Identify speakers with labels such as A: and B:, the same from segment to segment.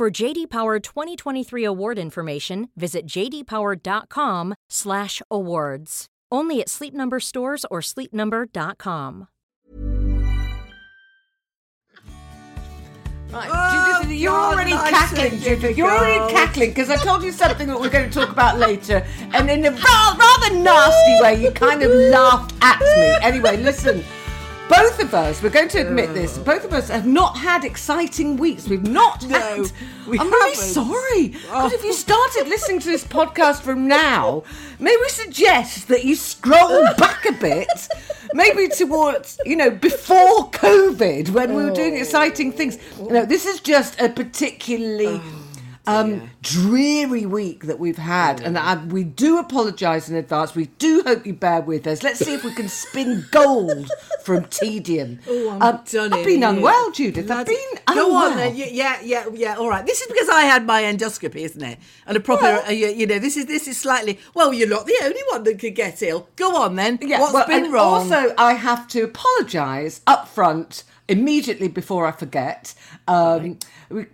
A: For JD Power 2023 award information, visit jdpower.com/awards. Only at Sleep Number stores or sleepnumber.com.
B: Right,
C: Oh,
B: Judith, you're
C: God,
B: already
C: nice
B: cackling,
C: of you
B: Judith.
C: to
B: You're already cackling because I told you something that we're going to talk about later, and in a rather nasty way, you kind of laughed at me. Anyway, listen. Both of us, we're going to admit this. Both of us have not had exciting weeks. We've not
C: No,
B: had.
C: we
B: I'm really
C: haven't.
B: sorry. But if you started listening to this podcast from now, may we suggest that you scroll back a bit, maybe towards, you know, before COVID when we were doing exciting things. No, this is just a particularly. um, dreary week that we've had, and I, we do apologise in advance. We do hope you bear with us. Let's see if we can spin gold from tedium.
C: Oh, I'm
B: Um,
C: done
B: I've been
C: here.
B: unwell, Judith. I've
C: Bloody-
B: been
C: Go
B: unwell.
C: on then. Yeah, yeah, yeah. All right. This is because I had my endoscopy, isn't it? And a proper,
B: Well-
C: uh, you, you know, this is this is slightly. Well, you're not the only one that could get ill. Go on then.
B: Yeah,
C: What's
B: well,
C: been wrong?
B: Also, I have to apologise up front immediately before I forget. Um,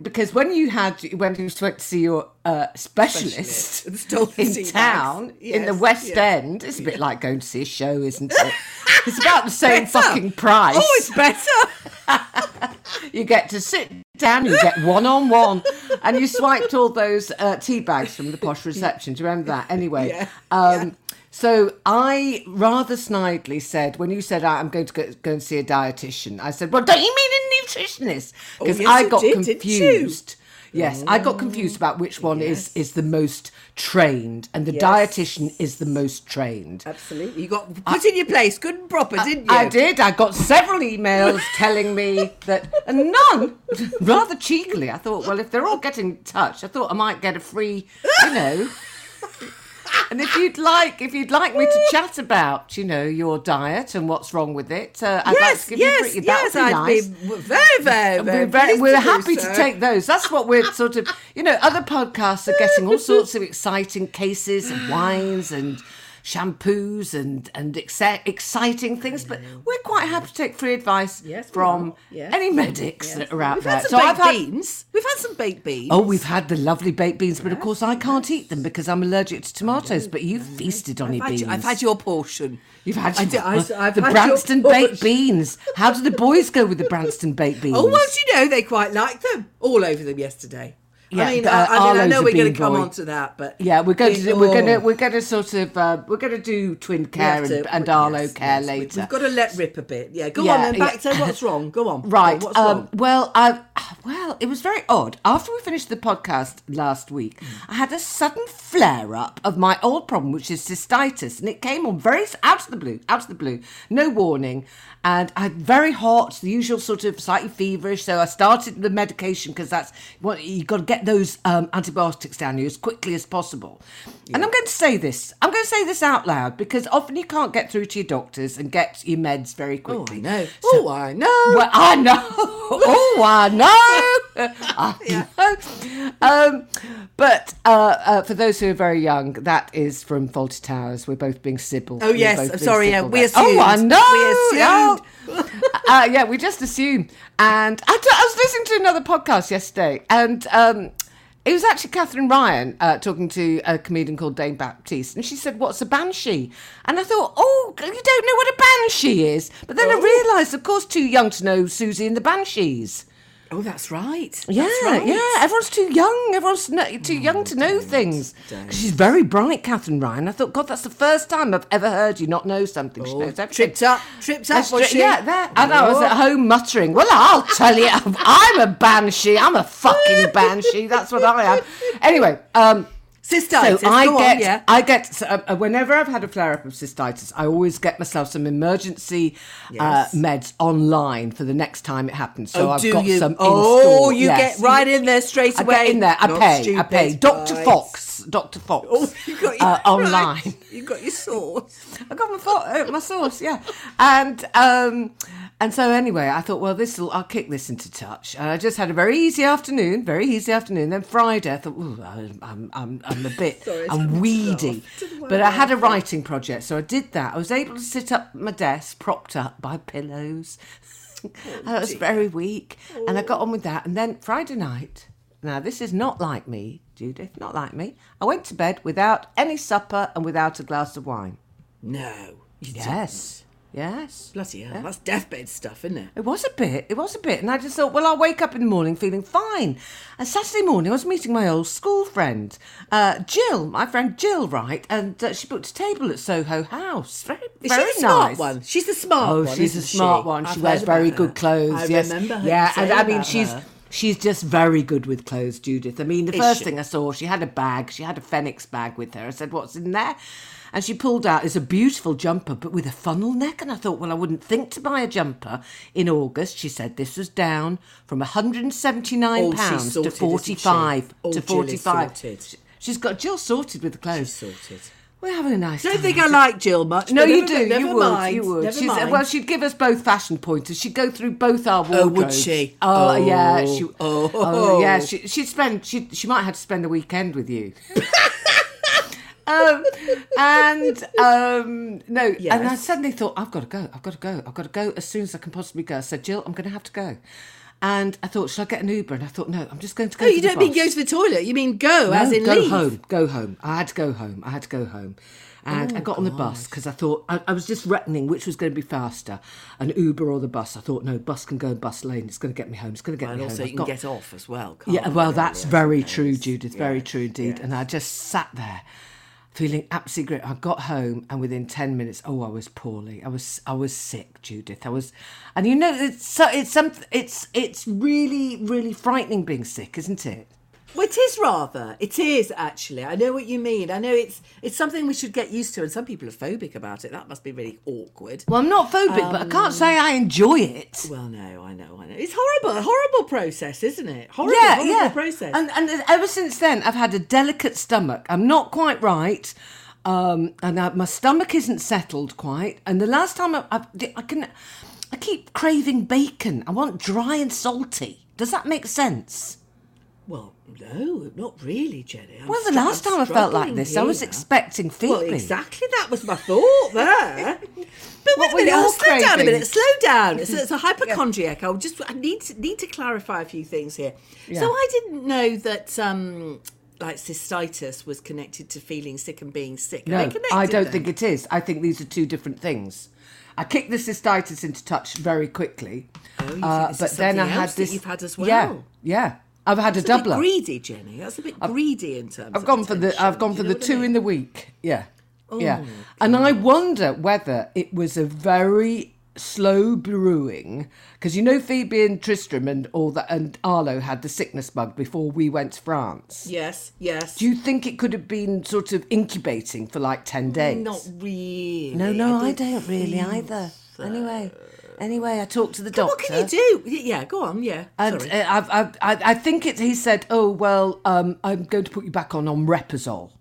B: Because when you had when you went to see your uh, specialist,
C: Specialist. And stole the
B: in town in the West
C: yeah.
B: End, it's a bit like going to see a show, isn't it? it's about the same
C: Better.
B: fucking price.
C: Oh, it's better.
B: You get to sit down, you get one on one, and you swiped all those uh, tea bags from the posh reception. Do you remember that? Anyway,
C: Yeah,
B: um, so I rather snidely said, when you said "Ah, I'm going to go, go and see a dietitian, I said, Well, don't you mean a nutritionist? Because
C: Oh, yes,
B: I got
C: did,
B: confused. Yes, I got confused mm. about which one is, is the most trained, and the
C: Yes.
B: dietitian is the most trained.
C: Absolutely. You got put in your place, good and proper, didn't you?
B: I did. I got several emails telling me that, and none, rather cheekily. I thought, well, if they're all getting in touch, I thought I might get a free, you know. And if you'd like, if you'd like me to chat about, you know, your diet and what's wrong with it, uh, I'd like
C: Yes,
B: to give you a
C: yes,
B: free. That
C: yes. I'd
B: nice.
C: be very, very, very.
B: We're, very, we're
C: do
B: happy to take those. That's what we're sort of, you know, other podcasts are getting all sorts of exciting cases and wines and shampoos and and exci- exciting things, but mm. we're quite happy to take free advice
C: Yes,
B: from.
C: Yes.
B: any medics
C: Yes.
B: that are out
C: We've
B: there.
C: had some baked
B: I've had-
C: beans. We've had some baked beans.
B: Oh, we've had the lovely baked beans, but of course I can't eat them because I'm allergic to tomatoes. But you've feasted on
C: I've
B: your beans.
C: your- I've had your portion.
B: You've had
C: I
B: your-
C: did- I- I've
B: the
C: had
B: Branston baked beans. How do the boys go with the Branston baked beans?
C: Oh, well, you know they quite liked them all over them yesterday.
B: Yeah,
C: I mean,
B: uh,
C: I, mean, I know we're going to come
B: boy.
C: on to that, but
B: Yeah, we're going to
C: it-
B: we're going to we're going to sort of uh, we're going to do twin care and,
C: to-
B: and
C: yes,
B: Arlo care
C: yes,
B: later.
C: We've got to let rip a bit. Yeah, go
B: Yeah,
C: on then. Back
B: yeah.
C: to what's wrong. Go on. Go on,
B: Right.
C: what's
B: Um, well, I well, it was very odd. After we finished the podcast last week, I had a sudden flare up of my old problem, which is cystitis, and it came on very out of the blue, out of the blue, no warning. And I had very hot, the usual sort of slightly feverish. So I started the medication because that's what you got to get those um, antibiotics down you as quickly as possible. And I'm going to say this. I'm going to say this out loud because often you can't get through to your doctors and get your meds very quickly.
C: Oh, I know.
B: So-
C: oh, I know.
B: well, I know. Oh, I know. I know. Um, but uh, uh, for those who are very young, that is from Fawlty Towers. We're both being Sybil.
C: Oh,
B: We're
C: yes. I'm sorry, yeah, we
B: there. Oh, I
C: assumed.
B: know.
C: We assumed.
B: Oh. uh, yeah, we just assume. And I, d- I was listening to another podcast yesterday, and um, it was actually Katherine Ryan uh, talking to a comedian called Dane Baptiste, and she said, "What's a banshee?" And I thought, "Oh, you don't know what a banshee is?" But then I realised, of course, too young to know Siouxsie and the Banshees.
C: Oh, that's right.
B: Yeah,
C: That's right.
B: yeah. Everyone's too young. Everyone's no, too young to know things. She's very bright, Katherine Ryan. I thought, God, that's the first time I've ever heard you not know something. she knows everything.
C: Tripped up. Tripped up,
B: tri-
C: she?
B: Yeah, that. And I was at home muttering, Well, I'll tell you, I'm a banshee. I'm a fucking banshee. That's what I am. Anyway, um,
C: Cystitis.
B: So I
C: go on,
B: get,
C: yeah.
B: I get. So, uh, whenever I've had a flare up of cystitis, I always get myself some emergency
C: Yes.
B: uh, meds online for the next time it happens. So
C: oh,
B: I've
C: do
B: got
C: you?
B: some.
C: oh, you
B: yes.
C: get right in there straight
B: I
C: away.
B: get in there. I
C: Not
B: pay. I pay. Doctor. Fox. Doctor Fox.
C: Oh, you got your
B: uh, online.
C: You got your sauce.
B: I got my fo- uh, my sauce, yeah, and um, and so anyway, I thought, well, this will I'll kick this into touch. And I just had a very easy afternoon, very easy afternoon. Then Friday, I thought, ooh, I'm I'm I'm, I'm a bit,
C: Sorry, I
B: I'm weedy, but I had a writing project, so I did that. I was able to sit up at my desk, propped up by pillows. I was very weak, and I got on with that. And then Friday night. Now, this is not like me, Judith, not like me. I went to bed without any supper and without a glass of wine.
C: No. You
B: Yes. Yes.
C: Bloody hell. That's deathbed stuff, isn't it?
B: It was a bit. It was a bit. And I just thought, well, I'll wake up in the morning feeling fine. And Saturday morning, I was meeting my old school friend, uh, Jill, my friend Jill, right? And uh, she booked a table at Soho House. Very,
C: Is
B: very
C: she the smart one? She's the smart
B: Oh,
C: one.
B: she's a smart
C: she?
B: one. She
C: I've
B: wears very good
C: her.
B: clothes.
C: I
B: yes.
C: remember her
B: Yeah, and I mean, she's
C: her.
B: she's just very good with clothes, Judith. I mean, the
C: Is
B: first
C: she?
B: thing I saw, she had a bag. She had a Phoenix bag with her. I said, "What's in there?" And she pulled out it's a beautiful jumper, but with a funnel neck. And I thought, well, I wouldn't think to buy a jumper in August. She said this was down from 179
C: Oh, she's
B: pounds
C: sorted,
B: to
C: isn't she?
B: 45
C: Oh,
B: to 45.
C: sorted.
B: She's got Jill sorted with the clothes.
C: Sorted.
B: We're having a nice
C: Don't
B: time.
C: think I like Jill much.
B: No, you do.
C: Never
B: you would.
C: mind.
B: You would.
C: Never
B: She's,
C: mind.
B: well, she'd give us both fashion pointers. She'd go through both our wardrobes.
C: Oh, would she?
B: Oh, yeah.
C: Oh.
B: She,
C: Oh.
B: oh. yeah. She, she'd spend. She she might have to spend a weekend with you. um, and um, no, and I suddenly thought, I've got to go. I've got to go. I've got to go as soon as I can possibly go. I said, Jill, I'm going to have to go. And I thought, should I get an Uber? And I thought, no, I'm just going to go.
C: No, you don't mean
B: bus.
C: go to the toilet. You mean go, as
B: No,
C: in
B: go
C: leave.
B: home. Go home. I had to go home. I had to go home. And
C: Oh,
B: I got on the bus because I thought I, I was just reckoning which was going to be faster, an Uber or the bus. I thought no, bus can go in bus lane. It's going to get me home. It's going to get
C: And
B: me
C: also,
B: home.
C: you
B: I've
C: can
B: got-
C: get off as well. Can't
B: yeah, well, that's very true, Judith. Very true indeed.
C: yes.
B: And I just sat there, feeling absolutely great. I got home, and within ten minutes, oh, I was poorly. I was, I was sick, Judith. I was, and you know, it's so, it's. It's it's really, really frightening being sick, isn't it?
C: Well, it is rather. It is actually. I know what you mean. I know it's it's something we should get used to, and some people are phobic about it. That must be really awkward.
B: Well, I'm not phobic, but I can't say I enjoy it.
C: Well, no, I know, I know. It's horrible, a horrible process, isn't it? Horrible,
B: yeah,
C: horrible
B: yeah.
C: process.
B: And and ever since then, I've had a delicate stomach. I'm not quite right, um, and I, my stomach isn't settled quite. And the last time I, I, I can, I keep craving bacon. I want dry and salty. Does that make sense?
C: well, no, not really, Jenny. I'm
B: Well, the last time I felt like this, I was
C: here.
B: expecting
C: Well, exactly. That was my thought there. But
B: What
C: wait a minute, oh, slow down a minute. Slow down. It's, it's a hypochondriac. I just I need to, need to clarify a few things here.
B: Yeah.
C: So I didn't know that um, like cystitis was connected to feeling sick and being sick.
B: No, I don't think it is. I think these are two different things. I kicked the cystitis into touch very quickly.
C: Oh,
B: uh, but then I had this.
C: you've had as well.
B: Yeah,
C: well?
B: yeah. I've had
C: That's
B: a
C: a bit
B: doubler.
C: greedy, Jenny. That's a bit greedy in terms.
B: I've
C: of
B: gone for the. I've gone for the
C: what I
B: two
C: mean?
B: in the week. Yeah, oh, yeah.
C: Oh,
B: And I wonder whether it was a very slow brewing because you know Phoebe and Tristram and all that and Arlo had the sickness bug before we went to France.
C: Yes, yes.
B: Do you think it could have been sort of incubating for like ten days?
C: Not really.
B: No, no, I don't,
C: think
B: really either. Anyway, anyway, I talked to the doctor.
C: What can you do? Yeah, go on. Yeah.
B: And
C: Sorry.
B: uh, I've, I've, I, I think it. He said, "Oh well, um, I'm going to put you back on omeprazole."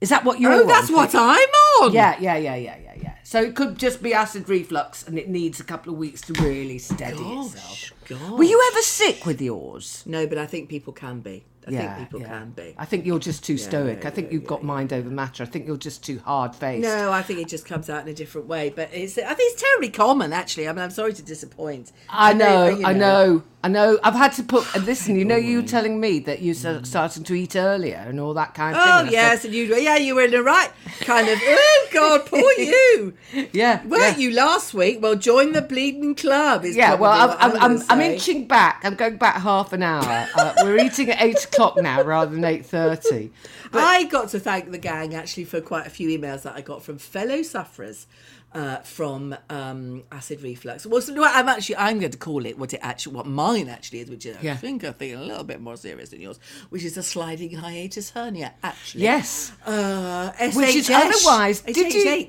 B: Is that what you're?
C: oh,
B: on?
C: that's what I'm on.
B: Yeah, yeah, yeah, yeah, yeah, yeah. So it could just be acid reflux, and it needs a couple of weeks to really steady itself.
C: gosh.
B: Were you ever sick with yours?
C: No, but I think people can be. I
B: yeah,
C: think people
B: yeah.
C: can be.
B: I think you're just too stoic.
C: yeah,
B: I think you've got mind over matter. I think you're just too hard faced.
C: No, I think it just comes out in a different way. But it's, I think it's terribly common, actually. I mean, I'm sorry to disappoint.
B: I know,
C: you
B: I know, I know. I've had to put. And listen, you know, you were telling me that you're
C: Mm.
B: starting to eat earlier and all that kind of
C: Oh
B: thing. I
C: yes,
B: said,
C: and you yeah you were in the right kind of oh god poor you
B: yeah,
C: weren't
B: yeah.
C: you last week? Well, join the bleeding club. Is
B: Yeah, well, I'm, I'm, I'm, I'm inching back. I'm going back half an hour. Uh, we're eating at eight o'clock now rather than eight thirty.
C: I got to thank the gang actually for quite a few emails that I got from fellow sufferers uh, from um, acid reflux. Well, so, I'm actually I'm going to call it what it actually what mine actually is, which is,
B: Yeah.
C: I think I think a little bit more serious than yours, which is a sliding hiatus hernia. Actually,
B: Yes.
C: uh,
B: Which is otherwise- did you-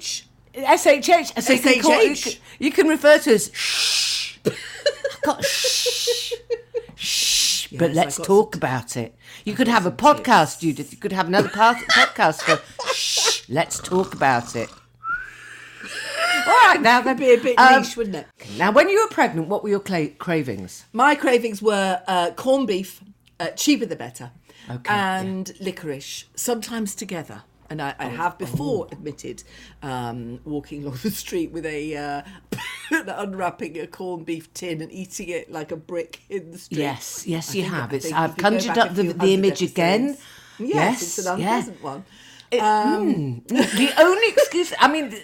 C: SHH.
B: SHH. You can, call, you, can, refer to as shh. Got shh. Shh. but let's talk about it. You could have a podcast, Judith. You could have another podcast for shh. Let's talk about it. Right, now then.
C: Be a bit
B: Um,
C: niche, wouldn't it?
B: Now, when you were pregnant, what were your cla- cravings?
C: My cravings were uh, corned beef, uh, cheaper the better,
B: Okay,
C: and licorice, sometimes together. And I, I have before admitted um, walking along the street with a uh, unwrapping a corned beef tin and eating it like a brick in the street.
B: Yes, yes,
C: I
B: you have.
C: I
B: It's I've
C: if you go
B: conjured up the, the image again.
C: episodes- Yes, it's an
B: yeah.
C: unpleasant one.
B: the only excuse, I mean,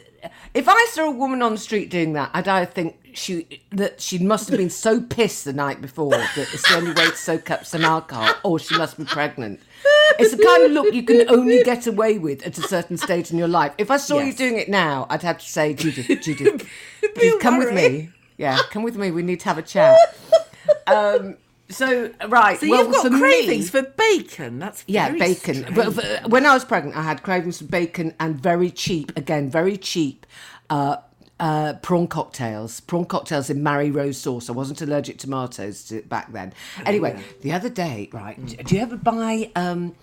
B: if I saw a woman on the street doing that, I'd either think she that she must have been so pissed the night before that it's the only way to soak up some alcohol, or she must be pregnant. It's the kind of look you can only get away with at a certain stage in your life. If I saw you doing it now, I'd have to say, Judith, Judith, come with me. Yeah, come with me. We need to have a chat. Um, so right,
C: So
B: well,
C: you've got
B: for me-
C: cravings for bacon. That's
B: yeah, bacon.
C: strange.
B: But, when I was pregnant, I had cravings for bacon and very cheap, again, very cheap uh, uh, prawn cocktails. Prawn cocktails in Mary Rose sauce. I wasn't allergic to tomatoes to, back then. Anyway, the other day, right,
C: Mm.
B: do you ever buy um,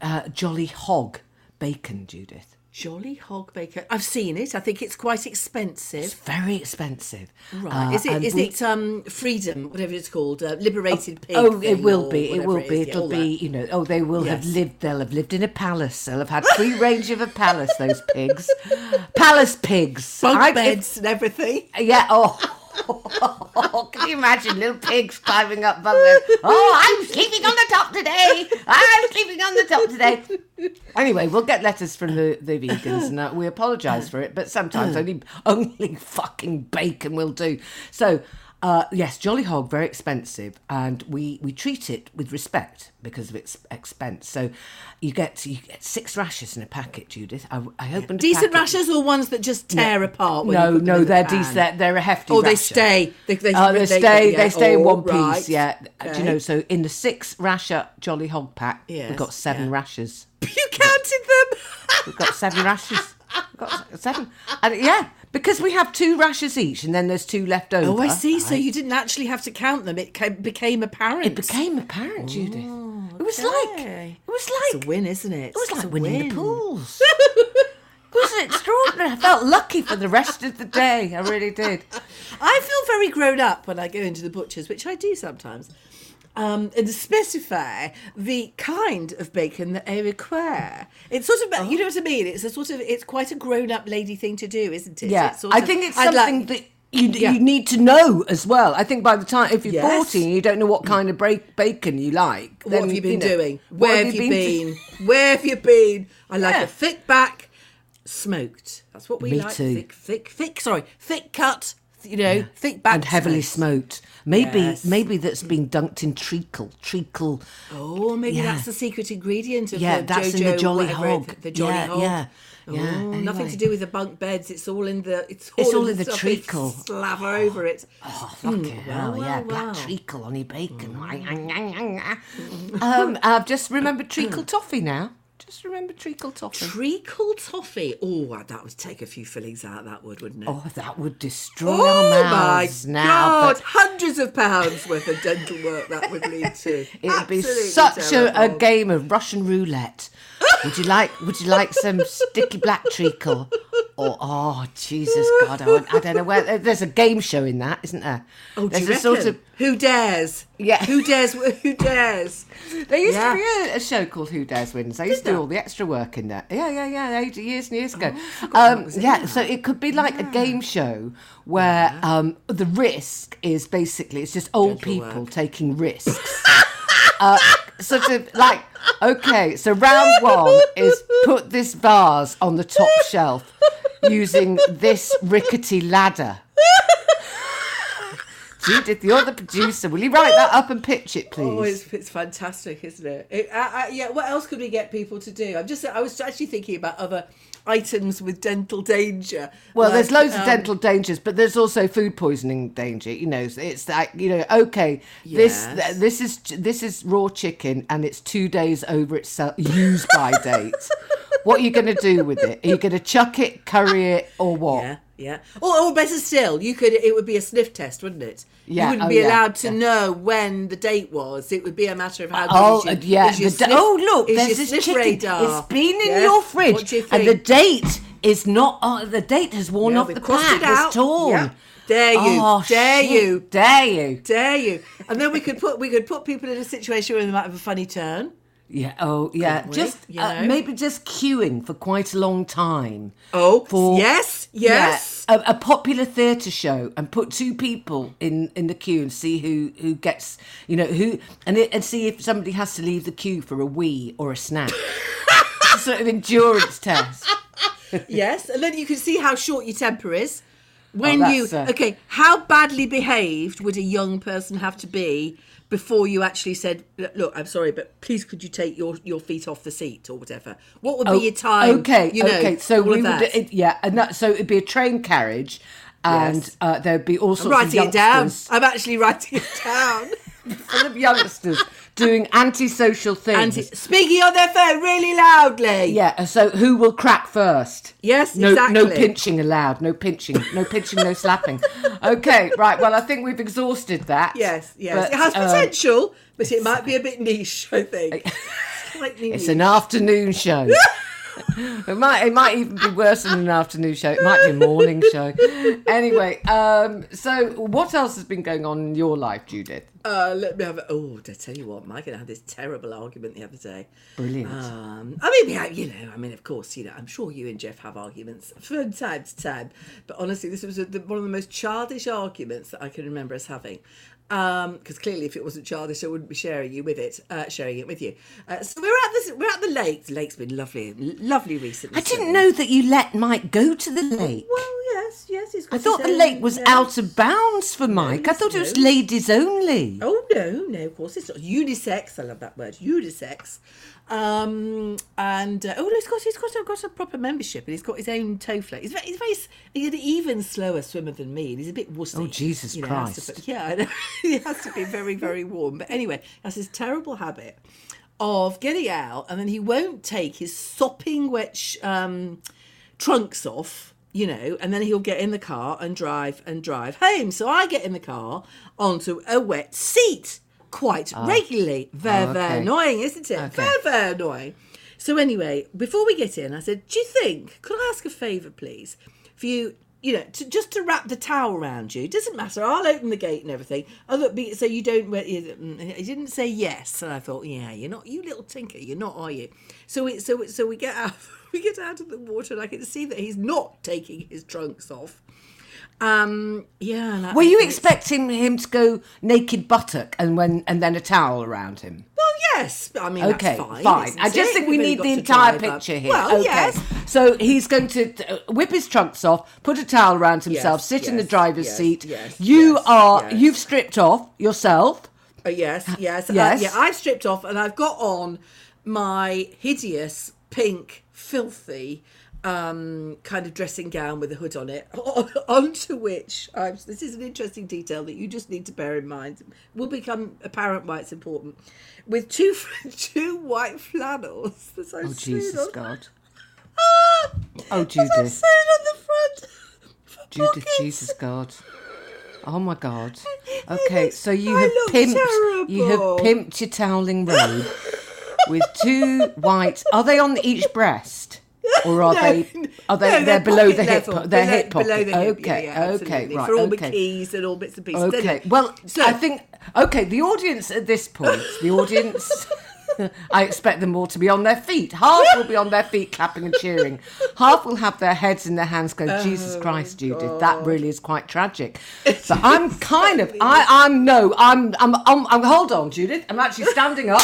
B: uh, Jolly Hog bacon, Judith?
C: Jolly hog bacon. I've seen it. I think it's quite
B: It's
C: expensive.
B: very expensive.
C: Right.
B: Uh,
C: is it? Is
B: we-
C: it um freedom? Whatever it's called, uh, liberated pig.
B: Oh, it will be. It will be. It'll
C: all
B: be.
C: that.
B: You know. Oh, they will have lived. They'll have lived in a palace. They'll have had free range of a palace. Those pigs, palace pigs.
C: bunk
B: I- if-
C: beds and everything.
B: Yeah. Oh. Can you imagine little pigs climbing up beds? Oh, I'm sleeping on the top today. I'm sleeping on the top today. Anyway, we'll get letters from the, the vegans, and uh, we apologise for it. But sometimes only only fucking bacon will do. So. Uh, yes, Jolly Hog, very expensive, and we, we treat it with respect because of its expense. So you get you get six rashers in a packet, Judith. I, I opened
C: Decent rashers or ones that just tear apart? When
B: no,
C: put
B: no,
C: the
B: they're decent. They're, they're a hefty.
C: Oh, they
B: rasher.
C: stay. They, they,
B: Oh, they,
C: they
B: stay.
C: yeah.
B: They stay in one piece.
C: right.
B: Yeah. Do you know? So in the six rasher Jolly Hog pack, we've got seven
C: yeah.
B: rashers.
C: You counted them.
B: We've got seven rashers. We've got seven. And yeah, because we have two rashers each, and then there's two left over.
C: Oh, I see. So you didn't actually have to count them. It ca- became apparent.
B: It became apparent, Judith. Oh, it was like it was like
C: It's
B: like
C: a win, isn't it?
B: it was
C: It's
B: like
C: a
B: winning
C: win.
B: the pools. it was extraordinary. I felt lucky for the rest of the day. I really did.
C: I feel very grown up when I go into the butcher's, which I do sometimes, um, and specify the kind of bacon that I require. It's sort of, you know what I mean? It's a sort of, it's quite a grown up lady thing to do, isn't it?
B: Yeah,
C: It's sort
B: I
C: of-
B: think it's
C: I'd like-
B: something that you
C: Yeah.
B: you need to know as well. I think by the time if you're
C: Yes. Mm.
B: 40 you don't know what kind of break, bacon you like,
C: What
B: then,
C: have you been
B: know,
C: doing? Where have you been? Where have you been? I like
B: Yeah.
C: a thick back, smoked. That's what we
B: Me
C: like.
B: too.
C: Thick, thick, thick. Sorry, thick cut. You know, thick back
B: and heavily
C: smoked.
B: smoked. Maybe
C: Yes.
B: maybe that's been dunked in treacle. Treacle.
C: Oh, maybe
B: Yeah.
C: that's the secret ingredient of
B: Yeah,
C: the
B: that's in the Jolly
C: whatever
B: Hog.
C: The Jolly
B: Yeah,
C: Hog.
B: yeah, yeah.
C: Oh, Nothing to do with the bunk beds. It's all in the. It's all,
B: It's all in the
C: they
B: treacle.
C: Slaver over it.
B: Oh, fucking hell,
C: well,
B: yeah.
C: well,
B: Black
C: well.
B: treacle on your bacon. um, I've just remembered treacle toffee now. Just remember treacle toffee.
C: Treacle toffee. Oh, that would take a few fillings out. That would, wouldn't it?
B: Oh, that would destroy
C: Oh
B: our
C: my
B: mouths now.
C: god!
B: but-
C: Hundreds of pounds worth of dental work that would lead to.
B: It would be such a, a game of Russian roulette. Would you like? Would you like some sticky black treacle? Or oh Jesus God! I, I don't know where. There's a game show in that, isn't there?
C: Oh,
B: there's a sort of.
C: Who dares?
B: Yeah.
C: Who dares? Who dares?
B: There used
C: Yeah.
B: to be a, a show called Who Dares Wins. I used to do all the extra work in that. Yeah, yeah, yeah. Ages, years and years ago.
C: forgot
B: um,
C: that was in
B: yeah,
C: that.
B: so it could be like a game show where um, the risk is basically it's just old people
C: work.
B: taking risks. uh, sort of like okay, so round one is put this vase on the top shelf using this rickety ladder Judith, you're the producer. Will you write that up and pitch it, please?
C: Oh, it's, it's fantastic, isn't it? it uh, uh, yeah. What else could we get people to do? I'm just. I was actually thinking about other items with dental danger.
B: Well,
C: like,
B: there's loads of
C: um,
B: dental dangers, but there's also food poisoning danger. You know, it's like you know, okay, this
C: Yes.
B: this is this is raw chicken, and it's two days over its use by date. What are you going to do with it? Are you going to chuck it, curry it, or what?
C: Yeah, yeah. Or, or better still, you could. It would be a sniff test, wouldn't it?
B: Yeah,
C: You wouldn't
B: oh,
C: be
B: yeah,
C: allowed to
B: yeah.
C: know when the date was. It would be a matter of how.
B: Oh
C: your,
B: yeah! the
C: sniff-
B: oh look,
C: is
B: there's
C: your
B: this
C: sniff
B: chicken.
C: radar.
B: It's been in your fridge,
C: you
B: and the date is not. Oh, the date has worn off the pack.
C: it out.
B: It's torn.
C: Yeah. Dare you?
B: Oh,
C: Dare
B: shit.
C: you?
B: Dare you?
C: Dare you? And then we could put we could put people in a situation where they might have a funny turn.
B: Yeah. Oh, yeah. Just
C: You
B: uh, maybe just queuing for quite a long time.
C: Oh,
B: For-
C: yes, yes.
B: Yeah, a, a popular theatre show, and put two people in in the queue and see who who gets you know who and it, and see if somebody has to leave the queue for a wee or a snack. sort of endurance test.
C: yes, and then you can see how short your temper is. When
B: Oh,
C: you
B: uh,
C: okay, how badly behaved would a young person have to be before you actually said, "Look, I'm sorry, but please could you take your your feet off the seat or whatever?" What would be your time?
B: Oh, Okay,
C: you know,
B: okay. So we
C: of
B: would, it, yeah, and that, so it'd be a train carriage, and
C: Yes.
B: uh, there'd be all sorts
C: I'm
B: of
C: writing it down. I'm actually writing it down.
B: full of youngsters doing antisocial things.
C: and speaking on their phone really loudly.
B: yeah, so who will crack first?
C: Yes,
B: No,
C: exactly.
B: no pinching allowed. No pinching. No pinching. No slapping. Okay, right. Well, I think we've exhausted that.
C: Yes, yes.
B: But,
C: it has
B: um,
C: potential, but it might be a bit niche. I think. Slightly
B: It's an afternoon show. it might it might even be worse than an afternoon show. It might be a morning show. Anyway, um, so what else has been going on in your life, Judith?
C: Uh, let me have a. Oh, I tell you what, Mike and I had this terrible argument the other day.
B: Brilliant.
C: Um, I mean, have, you know, I mean, of course, you know, I'm sure you and Jeff have arguments from time to time, but honestly, this was a, the, one of the most childish arguments that I can remember us having. Because clearly, if it wasn't childish, I wouldn't be sharing you with it, uh, sharing it with you. Uh, so we're at this, we're at the lake. The lake's been lovely, lovely recently.
B: I didn't know that you let Mike go to the lake.
C: Well, yes, yes. He's got
B: I thought the lake was
C: no.
B: out of bounds for Mike. I thought it was
C: no.
B: ladies only.
C: Oh no, no, of course it's not unisex. I love that word, unisex. Um, and uh, oh, he's got he's got a, got a proper membership, and he's got his own tow float. He's very, he's very he's an even slower swimmer than me, and he's a bit wussy.
B: Oh, Jesus
C: you know,
B: Christ.
C: yeah, he has to be very very warm. But anyway, that's his terrible habit of getting out, and then he won't take his sopping wet sh- um, trunks off. You know, and then he'll get in the car and drive and drive home. So I get in the car onto a wet seat quite regularly. Very,
B: Oh,
C: very annoying, isn't it?
B: Okay.
C: Very, very annoying. So anyway, before we get in, I said, "Do you think? Could I ask a favour, please, for you?" You know, to, just to wrap the towel around you. Doesn't matter. I'll open the gate and everything. Other, be- so you don't. mm, He didn't say yes, and I thought, yeah, you're not. You little tinker, you're not, are you? So we, so so we get out. We get out of the water, and I can see that he's not taking his trunks off. Um, yeah.
B: Were you expecting him to go naked buttock and when and then a towel around him?
C: Well, yes. I mean,
B: Okay,
C: that's fine.
B: fine. I just
C: it?
B: think we need the entire
C: drive up.
B: picture here.
C: Well,
B: okay.
C: yes.
B: So he's going to whip his trunks off, put a towel around himself,
C: Yes,
B: sit in the driver's
C: yes,
B: seat.
C: yes,
B: you
C: yes,
B: are
C: yes.
B: you've stripped off yourself.
C: Uh, yes, yes,
B: Yes.
C: Uh, yeah. I've stripped off and I've got on my hideous pink, filthy um, kind of dressing gown with a hood on it, onto which I'm, this is an interesting detail that you just need to bear in mind. Will become apparent why it's important. With two two white flannels. that I
B: Oh Jesus
C: on-
B: God.
C: Ah!
B: Oh
C: I
B: Judith.
C: sewed on the front.
B: Judith
C: pockets.
B: Jesus God. Oh my God. Okay, so you
C: I
B: have pimped you have pimped your toweling robe with two white are they on each breast? Or are
C: No,
B: they are they
C: no,
B: they're, below
C: pocket
B: the hip
C: level,
B: they're
C: below,
B: hip pocket.
C: below the hip.
B: okay,
C: yeah, yeah,
B: okay, right.
C: For all
B: okay.
C: the keys and all bits and pieces.
B: Okay. Well,
C: so-
B: I think okay. The audience at this point, the audience, I expect them all to be on their feet. Half will be on their feet, clapping and cheering. Half will have their heads in their hands, going,
C: Oh,
B: "Jesus Christ, Judith, that really is quite tragic." But I'm kind of, I, I'm no, I'm, I'm, I'm, I'm. Hold on, Judith. I'm actually standing up.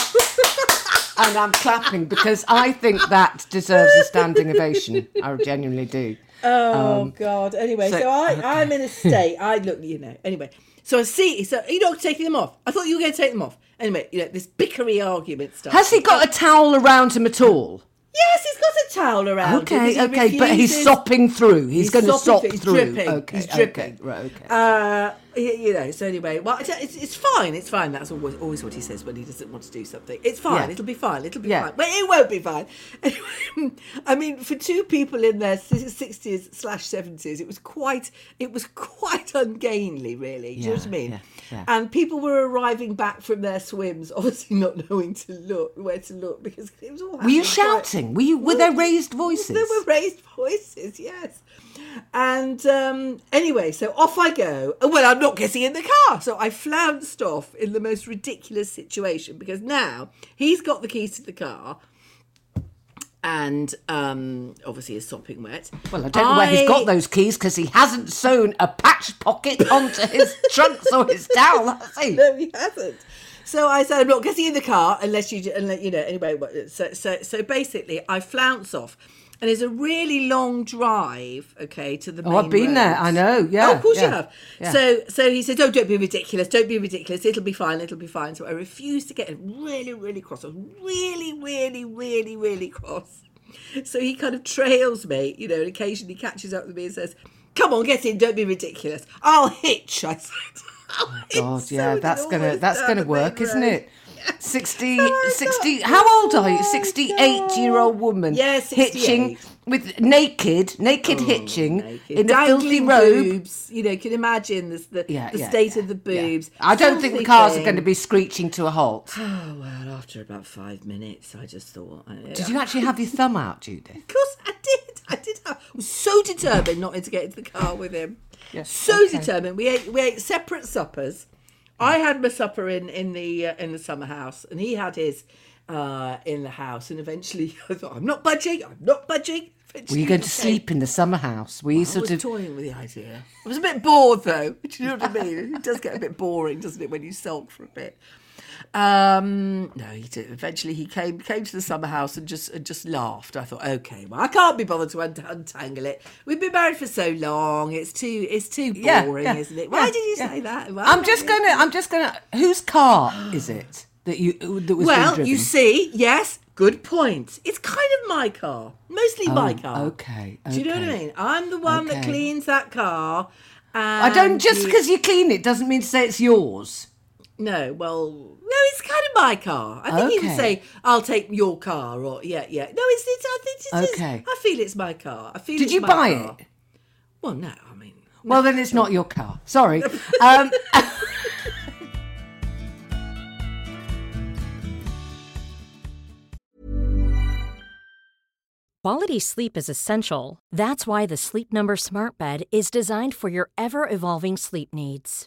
B: And I'm clapping because I think that deserves a standing ovation. I genuinely do.
C: Oh God. Anyway,
B: so-
C: so, I, I'm in a state. I look, you know. Anyway, So I see. So you're not taking them off. I thought you were going to take them off. Anyway, you know this bickery argument stuff.
B: Has he got a towel around him at all?
C: Yes, he's got a towel around. him,
B: Okay,
C: he
B: okay, but he's sopping through. He's,
C: He's
B: going to sop through.
C: through. He's dripping.
B: Okay,
C: He's
B: okay, right, okay.
C: Uh, you know. So anyway, well, it's, it's, fine. It's fine. That's always always what he says when he doesn't want to do something. It's fine.
B: Yeah.
C: It'll be fine. It'll be
B: Yeah.
C: fine. But it won't be fine. Anyway, I mean, for two people in their sixties slash seventies, it was quite it was quite ungainly, really. Do you know what I mean?
B: yeah, yeah.
C: And people were arriving back from their swims, obviously not knowing to look where to look because it was all.
B: Were you
C: happening quite-
B: shouting? Were you? Were there raised voices?
C: there were raised voices, yes. And um, anyway, so off I go. Oh, Well, I'm not getting in the car. So I flounced off in the most ridiculous situation because now he's got the keys to the car and um, obviously is sopping wet.
B: Well, I don't know where he's got those keys because he hasn't sewn a patch pocket onto his trunks or his towel, he?
C: No, he hasn't. So I said, I'm not getting in the car unless you, unless, you know, anyway. So, so, so basically, I flounce off. And it's a really long drive, okay, to the
B: Oh, I've been there. I know, yeah,
C: Oh, of course you have.
B: yeah.
C: So, so he said, "Oh, don't be ridiculous. Don't be ridiculous. It'll be fine. It'll be fine." So I refused to get really, really cross. I was really, really, really, really cross. So he kind of trails me, you know, and occasionally catches up with me and says, "Come on, get in. Don't be ridiculous. I'll hitch." I said. I'll. Oh
B: God, yeah,
C: we
B: that's gonna that's gonna work, isn't it? 60,
C: So
B: 60 how old are you?
C: Oh,
B: 68 year old woman.
C: Yeah,
B: hitching with naked, naked oh, hitching
C: naked.
B: in a filthy robe.
C: boobs. You know, can imagine the the,
B: Yeah,
C: the
B: yeah,
C: state
B: yeah,
C: of the boobs.
B: I don't think the cars are going to be screeching to a halt.
C: Oh well, after about five minutes, I just thought. I,
B: Did you actually have your thumb out, Judith?
C: Of course, I did. I did. Have, I was so determined not to get into the car with him.
B: Yes,
C: So
B: okay.
C: determined. We ate. We ate separate suppers. I had my supper in in the uh, in the summer house, and he had his uh, in the house. And eventually, I thought, I'm not budging. I'm not budging.
B: Were you going to sleep in the summer house? Were you
C: I
B: sort
C: was
B: of?
C: toying with the idea. I was a bit bored though. Do you know what I mean? It does get a bit boring, doesn't it, when you sulk for a bit? Um, no, he did. Eventually, he came came to the summer house and just and just laughed. I thought, okay, well, I can't be bothered to un- untangle it. We've been married for so long; it's too it's too boring,
B: yeah,
C: isn't it? Why
B: yeah,
C: did you
B: yeah.
C: say that? Why
B: I'm just gonna. I'm just gonna. Whose car is it that you that was
C: Well, you see, yes, good point. It's kind of my car, mostly my car.
B: Oh, okay,
C: Do you know what I mean? I'm the one that cleans that car. And
B: I don't just because you clean it doesn't mean to say it's yours.
C: No, well, no, it's kind of my car. I think you can
B: Okay.
C: say, "I'll take your car," or yeah, yeah. No, it's it's. I think it is.
B: Okay.
C: I feel it's my car. I feel.
B: Did
C: it's
B: you
C: my
B: buy
C: car.
B: it?
C: Well, no, I mean,
B: Well, then it's not your car. Sorry. Um,
A: Quality sleep is essential. That's why the Sleep Number Smart Bed is designed for your ever evolving sleep needs.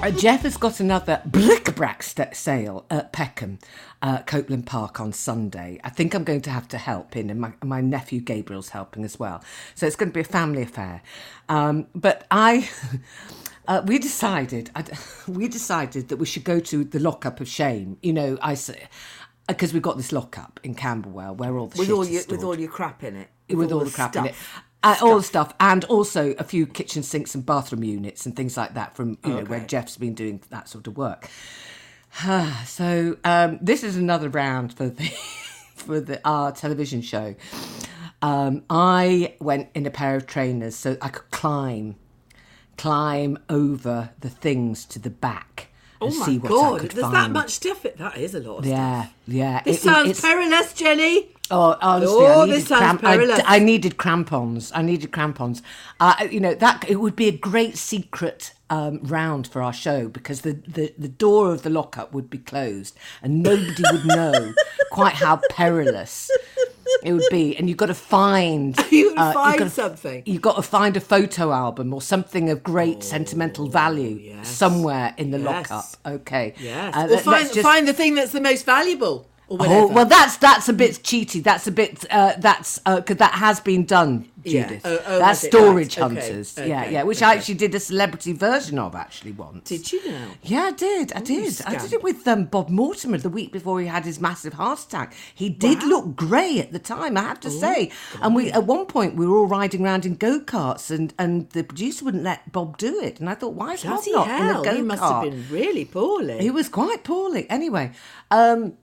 B: Uh, Jeff has got another bric-a-brac st- sale at Peckham, uh, Copeland Park on Sunday. I think I'm going to have to help in, and my, my nephew Gabriel's helping as well. So it's going to be a family affair. Um, but I, uh, we decided, I, we decided that we should go to the lockup of shame. You know, I say because we've got this lockup in Camberwell where all the
C: with all
B: is
C: your with all your crap in it,
B: with all the crap in it.
C: Stuff.
B: Uh, all the stuff, and also a few kitchen sinks and bathroom units and things like that from you know where Jeff's been doing that sort of work. so um, this is another round for the for the our television show, um, I went in a pair of trainers so I could climb, climb over the things to the back
C: Oh
B: and
C: my
B: see what I
C: god, there's
B: find.
C: that much stuff. It that is a lot of
B: Yeah,
C: stuff.
B: yeah.
C: This
B: It- it-
C: sounds
B: it's-
C: perilous, Jenny.
B: Oh, honestly,
C: Oh,
B: I needed cramp- I,
C: perilous.
B: I needed crampons. I needed crampons. Uh, you know that it would be a great secret um, round for our show because the, the, the door of the lockup would be closed and nobody would know quite how perilous it would be. And you've got to find
C: You
B: uh, you've
C: find
B: to-
C: something.
B: You've got to find a photo album or something of great sentimental value
C: Oh, yes.
B: somewhere in the
C: Yes.
B: lockup. Okay.
C: Yes.
B: Uh,
C: or
B: let-
C: find
B: just-
C: find the thing that's the most valuable.
B: Oh well, that's that's a bit cheaty. That's a bit uh, that's because that has been done,
C: Yeah.
B: Judith.
C: Oh, oh,
B: that's storage
C: Right. Okay.
B: hunters. Yeah,
C: Okay.
B: yeah. Which I actually did a celebrity version of actually once.
C: Did you know?
B: Yeah, I did. I did. I did it with um, Bob Mortimer the week before he had his massive heart attack. He did look grey at the time, I have
C: Oh,
B: to say. And we at one point we were all riding around in go karts, and and the producer wouldn't let Bob do it. And I thought, why is Bob
C: Bloody
B: not in a
C: hell,
B: go kart?
C: he must have been really poorly.
B: He was quite poorly. Anyway, um,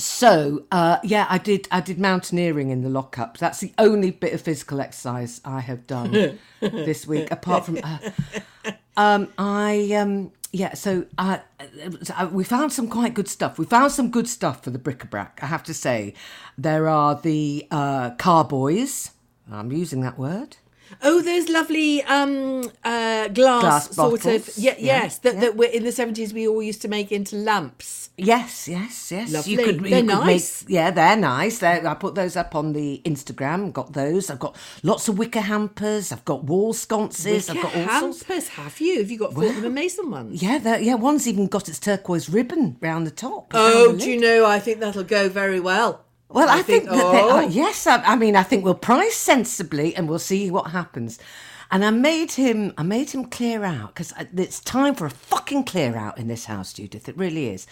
B: so uh, yeah, I did. I did mountaineering in the lockup. That's the only bit of physical exercise I have done this week, apart from. Uh, um, I um, yeah. So uh, uh, we found some quite good stuff. We found some good stuff for the bric-a-brac. I have to say, there are the uh, carboys. I'm using that word.
C: Oh, those lovely um, uh, glass,
B: Glass
C: sort of. Yeah,
B: Yeah,
C: yes, that,
B: yeah.
C: that were in the seventies we all used to make into lamps.
B: Yes, yes, yes.
C: Lovely.
B: You could, you
C: They're
B: could
C: nice.
B: Make, yeah, they're nice. They're, I put those up on the Instagram. Got those. I've got lots of wicker hampers. I've got wall sconces. I've got all sorts.
C: hampers. Have you? Have you got Fortnum and Mason ones?
B: Yeah, yeah. One's even got its turquoise ribbon round the top.
C: Oh, do you know? I think that'll go very well.
B: Well, I, think, that they
C: oh,
B: are, yes. I, I mean, I think we'll price sensibly, and we'll see what happens. And I made him, I made him clear out because it's time for a fucking clear out in this house, Judith. It really is.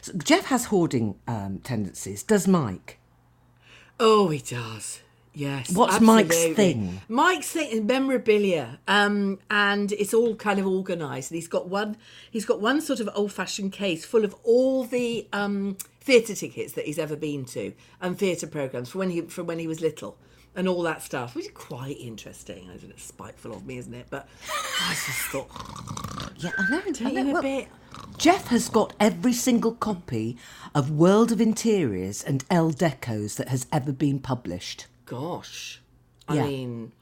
B: So Jeff has hoarding um, tendencies. Does Mike?
C: Oh, he does. Yes.
B: What's Mike's thing?
C: Mike's thing is memorabilia, um, and it's all kind of organised. And he's got one. He's got one sort of old-fashioned case full of all the um, theatre tickets that he's ever been to and theatre programs from when he from when he was little. And all that stuff, which is quite interesting. Isn't it spiteful of me, isn't it? But I just thought,
B: Yeah, I know.
C: Don't you a bit?
B: Jeff has got every single copy of World of Interiors and Elle Decos that has ever been published.
C: Gosh, I
B: Yeah.
C: mean,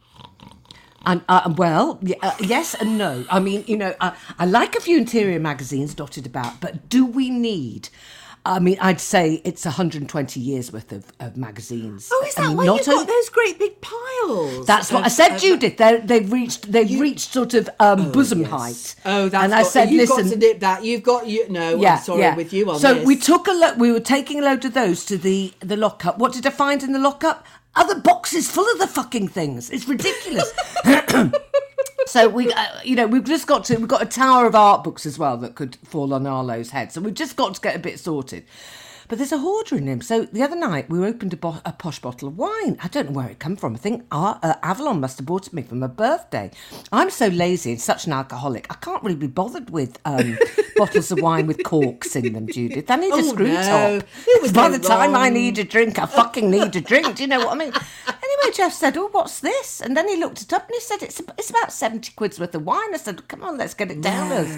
B: And uh, well, uh, yes and no. I mean, you know, uh, I like a few interior magazines dotted about, but do we need? I mean, I'd say it's 120 years worth of, of magazines.
C: oh, is
B: I
C: that
B: mean,
C: why
B: not
C: you've got those great big piles?
B: That's what
C: of-
B: I said,
C: of-
B: Judith. They're, they've reached they've reached sort of um, bosom height.
C: Oh, that's
B: and I
C: got-
B: said,
C: you've
B: listen,
C: got to nip that. You've got you. No, I'm sorry with you on
B: so
C: this.
B: we took a look. We were taking a load of those to the the lockup. What did I find in the lockup? Other boxes full of the fucking things. It's ridiculous. so we, uh, you know, we've just got to. We've got a tower of art books as well that could fall on Arlo's head. So we've just got to get a bit sorted. But there's a hoarder in him. So the other night we opened a, bo- a posh bottle of wine. I don't know where it come from. I think Ar- uh, Avalon must have bought it me for my birthday. I'm so lazy and such an alcoholic. I can't really be bothered with um, bottles of wine with corks in them, Judith. I need a
C: Oh,
B: screw
C: no.
B: top. By
C: no
B: the time I need a drink, I fucking need a drink. Do you know what I mean? Anyway, Jeff said, "Oh, what's this?" And then he looked it up and he said, "It's it's about seventy quid's worth of wine." I said, "Come on, let's get it down." us."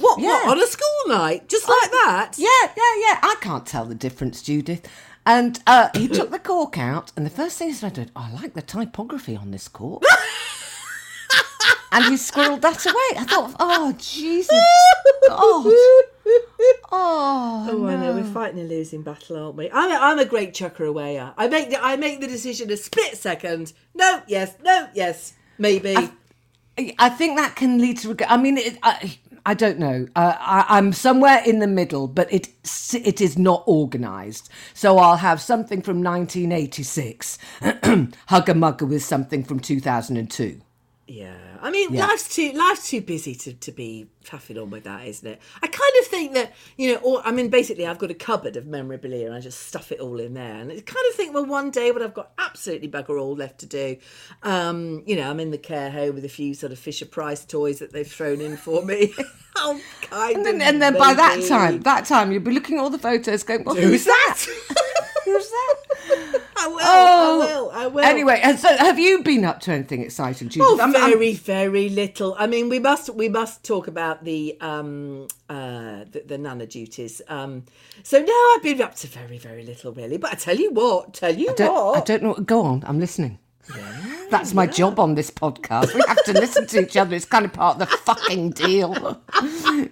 C: what,
B: Yeah.
C: what on a school night, just like that.
B: Yeah, yeah, yeah. I can't tell the difference, Judith. And uh, he took the cork out, and the first thing he said, was, "I like the typography on this cork." and he squirreled that away. I thought, "Oh Jesus, God, oh."
C: Oh, I know we're fighting a losing battle, aren't we? I'm a, I'm a great chucker awayer. I make the, I make the decision a split second. No, yes, no, yes, maybe.
B: I think that can lead to regret. I mean, it, I, I don't know. Uh, I, I'm somewhere in the middle, but it it is not organised. So I'll have something from 1986, hugger mugger with something from 2002.
C: Yeah, I mean,
B: Yeah.
C: life's too life's too busy to, to be faffing on with that, isn't it? I kind of think that you know, or I mean, basically, I've got a cupboard of memorabilia and I just stuff it all in there, and I kind of think, well, one day when I've got absolutely bugger all left to do, um, you know, I'm in the care home with a few sort of Fisher Price toys that they've thrown in for me. I'll kind
B: And then,
C: of
B: and then by that time, that time you'll be looking at all the photos, going, well,
C: Who's
B: "Who's that?
C: that?
B: Who's that?"
C: I will.
B: Oh,
C: I will. I will.
B: Anyway, and so have you been up to anything exciting, Judith?
C: Oh,
B: I'm- I'm-
C: very, very little. I mean, we must we must talk about the um uh the, the nana duties. Um, so no, I've been up to very, very little really. But I tell you what, tell you
B: don't,
C: what,
B: I don't know. Go on, I'm listening. Yeah, That's my job on this podcast. We have to listen to each other. It's kind of part of the fucking deal.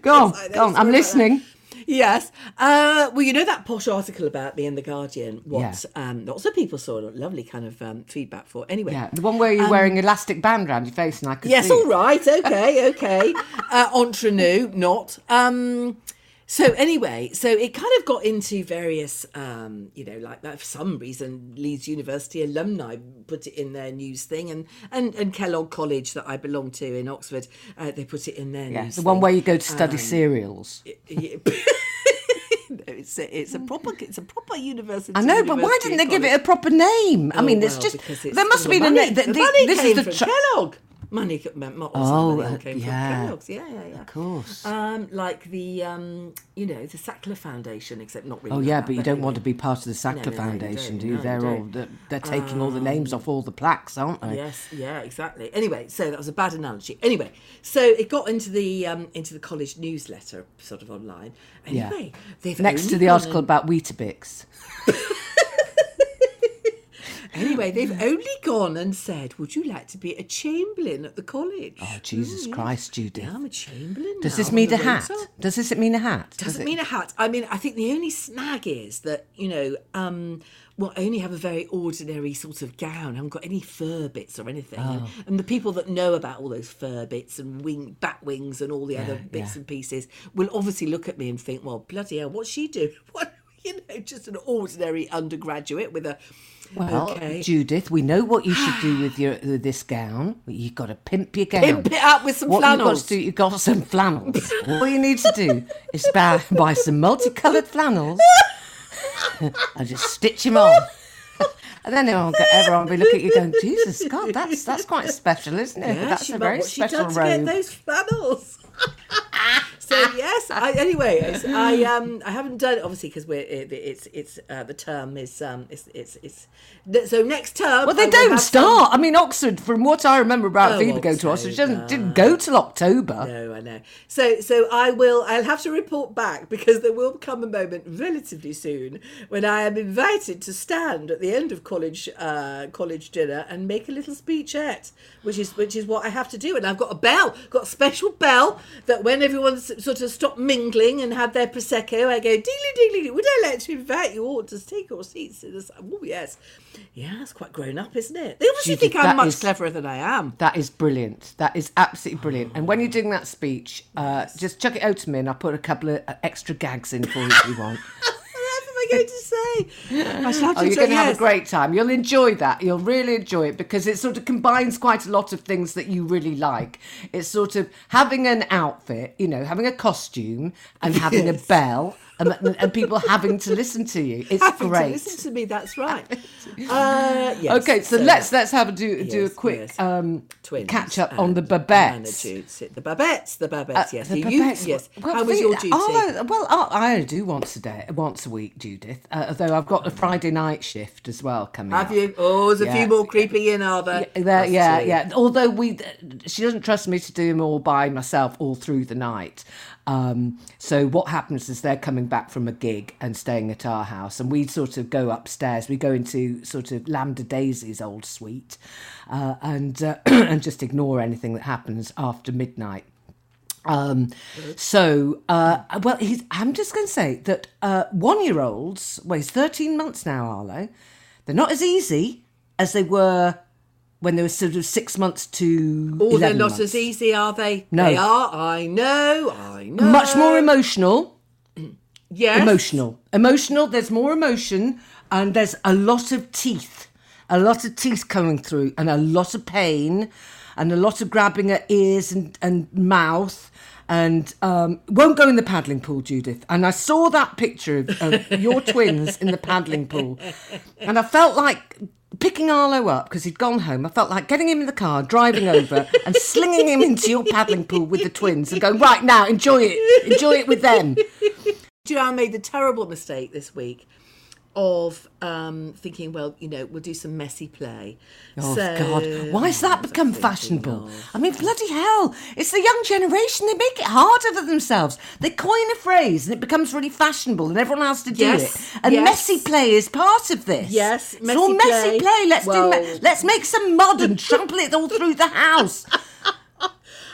B: Go on, go on. I'm listening.
C: Yes. Uh, well, you know that posh article about me in the Guardian. What
B: Yeah.
C: um, lots of people saw lovely kind of um, feedback for. Anyway,
B: Yeah, the one where you're wearing elastic band around your face, and I could
C: Um, Yes, all right, okay, okay. uh, entre nous, not. Um, so anyway, so it kind of got into various, um, you know, like that. For some reason, Leeds University alumni put it in their news thing, and and, and Kellogg College that I belong to in Oxford, uh, they put it in their
B: Yeah,
C: news.
B: the one
C: thing.
B: where you go to study
C: Um,
B: cereals.
C: Yeah. No, it's a, it's a proper it's a proper university.
B: I know, but why didn't they give it a proper name? I
C: Oh,
B: mean, it's
C: well,
B: just
C: it's
B: there must have been
C: the
B: a name.
C: The, money
B: this
C: came
B: is the
C: from
B: tr-
C: Kellogg. Money,
B: Oh, uh,
C: came
B: yeah.
C: from Kellogg's. Yeah, yeah, yeah. Of
B: course.
C: Um, like the um, you know, the Sackler Foundation, except not really.
B: Oh yeah,
C: that,
B: but you don't want to be part of the Sackler
C: no, no,
B: Foundation,
C: don't.
B: do you?
C: No,
B: they're all they're, they're taking all the names off all the plaques, aren't they?
C: Yes, yeah, exactly. Anyway, so that was a bad analogy. Anyway, so it got into the um, into the college newsletter, sort of online.
B: Yeah.
C: Anyway, they've
B: Next to the article
C: and-
B: about Weetabix.
C: Anyway, they've only gone and said, "Would you like to be a chamberlain at the college?"
B: Oh Jesus Christ, Judith!
C: Yeah, I'm a chamberlain.
B: Does this mean a hat? Does this mean a hat? Does
C: Doesn't
B: it-
C: mean a hat. I mean, I think the only snag is that you know, um, we'll only have a very ordinary sort of gown. I haven't got any fur bits or anything. And,
B: Oh.
C: and the people that know about all those fur bits and wing, bat wings and all the other bits
B: yeah.
C: and pieces will obviously look at me and think, "Well, bloody hell, what's she doing?" What you know, just an ordinary undergraduate with a.
B: Well,
C: okay.
B: Judith, we know what you should do with your with this gown. You've got to pimp your gown.
C: Pimp it up with some
B: what you've got
C: flannels.
B: to do, you've got some flannels. All you need to do is buy, buy some multicoloured flannels and just stitch them on. And then everyone, everyone will be looking at you going, Jesus God, that's that's quite special, isn't it?
C: Yeah,
B: that's a very special
C: done to get
B: robe.
C: those flannels. So yes, I, anyways, I um I haven't done it obviously because we're it, it's it's uh, the term is um it's it's it's so next term.
B: Well, they
C: will
B: don't start. I mean, Oxford, from what I remember about
C: Oh,
B: Phoebe going to Oxford, she doesn't, didn't go till October.
C: No, I know. So so I will. I'll have to report back because there will come a moment relatively soon when I am invited to stand at the end of college uh, college dinner and make a little speechette, which is which is what I have to do. And I've got a bell, got a special bell that when everyone's sort of stopped mingling and had their prosecco, I go dingly dingly. Would I like to invite you all to take your seats? in Oh yes, yeah, it's quite grown up, isn't it? They obviously
B: Judith,
C: think I'm much
B: is-
C: cleverer than I am.
B: That is brilliant. That is absolutely brilliant. And when you're doing that speech, uh, just chuck it out to me and I'll put a couple of uh, extra gags in for you if you want.
C: What am I going to say? I shall
B: Oh, you're going to have a great time. You'll enjoy that. You'll really enjoy it because it sort of combines quite a lot of things that you really like. It's sort of having an outfit, you know, having a costume and having a bell and, and people having to listen to you. It's
C: Having to
B: great.
C: listen to me. That's right. Uh, yes,
B: Okay, so, let's let's have a do do a quick
C: yes.
B: um, catch up on the Babettes.
C: The Babettes, the Babettes.
B: Uh,
C: yes,
B: the
C: So you-
B: Babettes.
C: yes.
B: Well,
C: How was your duty?
B: Oh, well, I, I only do once a day, once a week, Judith. Uh, although I've got a Friday night shift as well coming.
C: Have
B: up.
C: you? Oh, there's a
B: Yeah.
C: few more creeping in, are there?
B: Yeah, there- yeah, yeah. Although we, she doesn't trust me to do them all by myself all through the night. Um, so what happens is they're coming back from a gig and staying at our house, and we sort of go upstairs. We go into sort of Lambda Daisy's old suite, uh, and uh, and just ignore anything that happens after midnight. Um, so, uh, well, he's, I'm just going to say that uh, one year olds, well, he's 13 months now, Arlo. They're not as easy as they were when they were sort of six months to.
C: Oh, they're not
B: months.
C: as easy, are they?
B: No.
C: They are. I know. I know.
B: Much more emotional.
C: Yes.
B: Emotional. Emotional. There's more emotion, and there's a lot of teeth. A lot of teeth coming through, and a lot of pain, and a lot of grabbing at ears and, and mouth. And um, won't go in the paddling pool, Judith. And I saw that picture of, of your twins in the paddling pool, and I felt like picking Arlo up because he'd gone home. I felt like getting him in the car, driving over, and slinging him into your paddling pool with the twins, and going right now, enjoy it, enjoy it with them.
C: Do you know, I made the terrible mistake this week of um, thinking, well, you know, we'll do some messy play.
B: Oh
C: So-
B: God! Why has that become fashionable?
C: of-
B: I mean, bloody hell! It's the young generation. They make it harder for themselves. They coin a phrase, and it becomes really fashionable, and everyone has to do
C: Yes,
B: it. And
C: yes.
B: messy play is part of this.
C: Yes,
B: it's all
C: messy
B: messy
C: play.
B: play. Let's do.
C: Well-
B: Me- let's make some mud and trample it all through the house.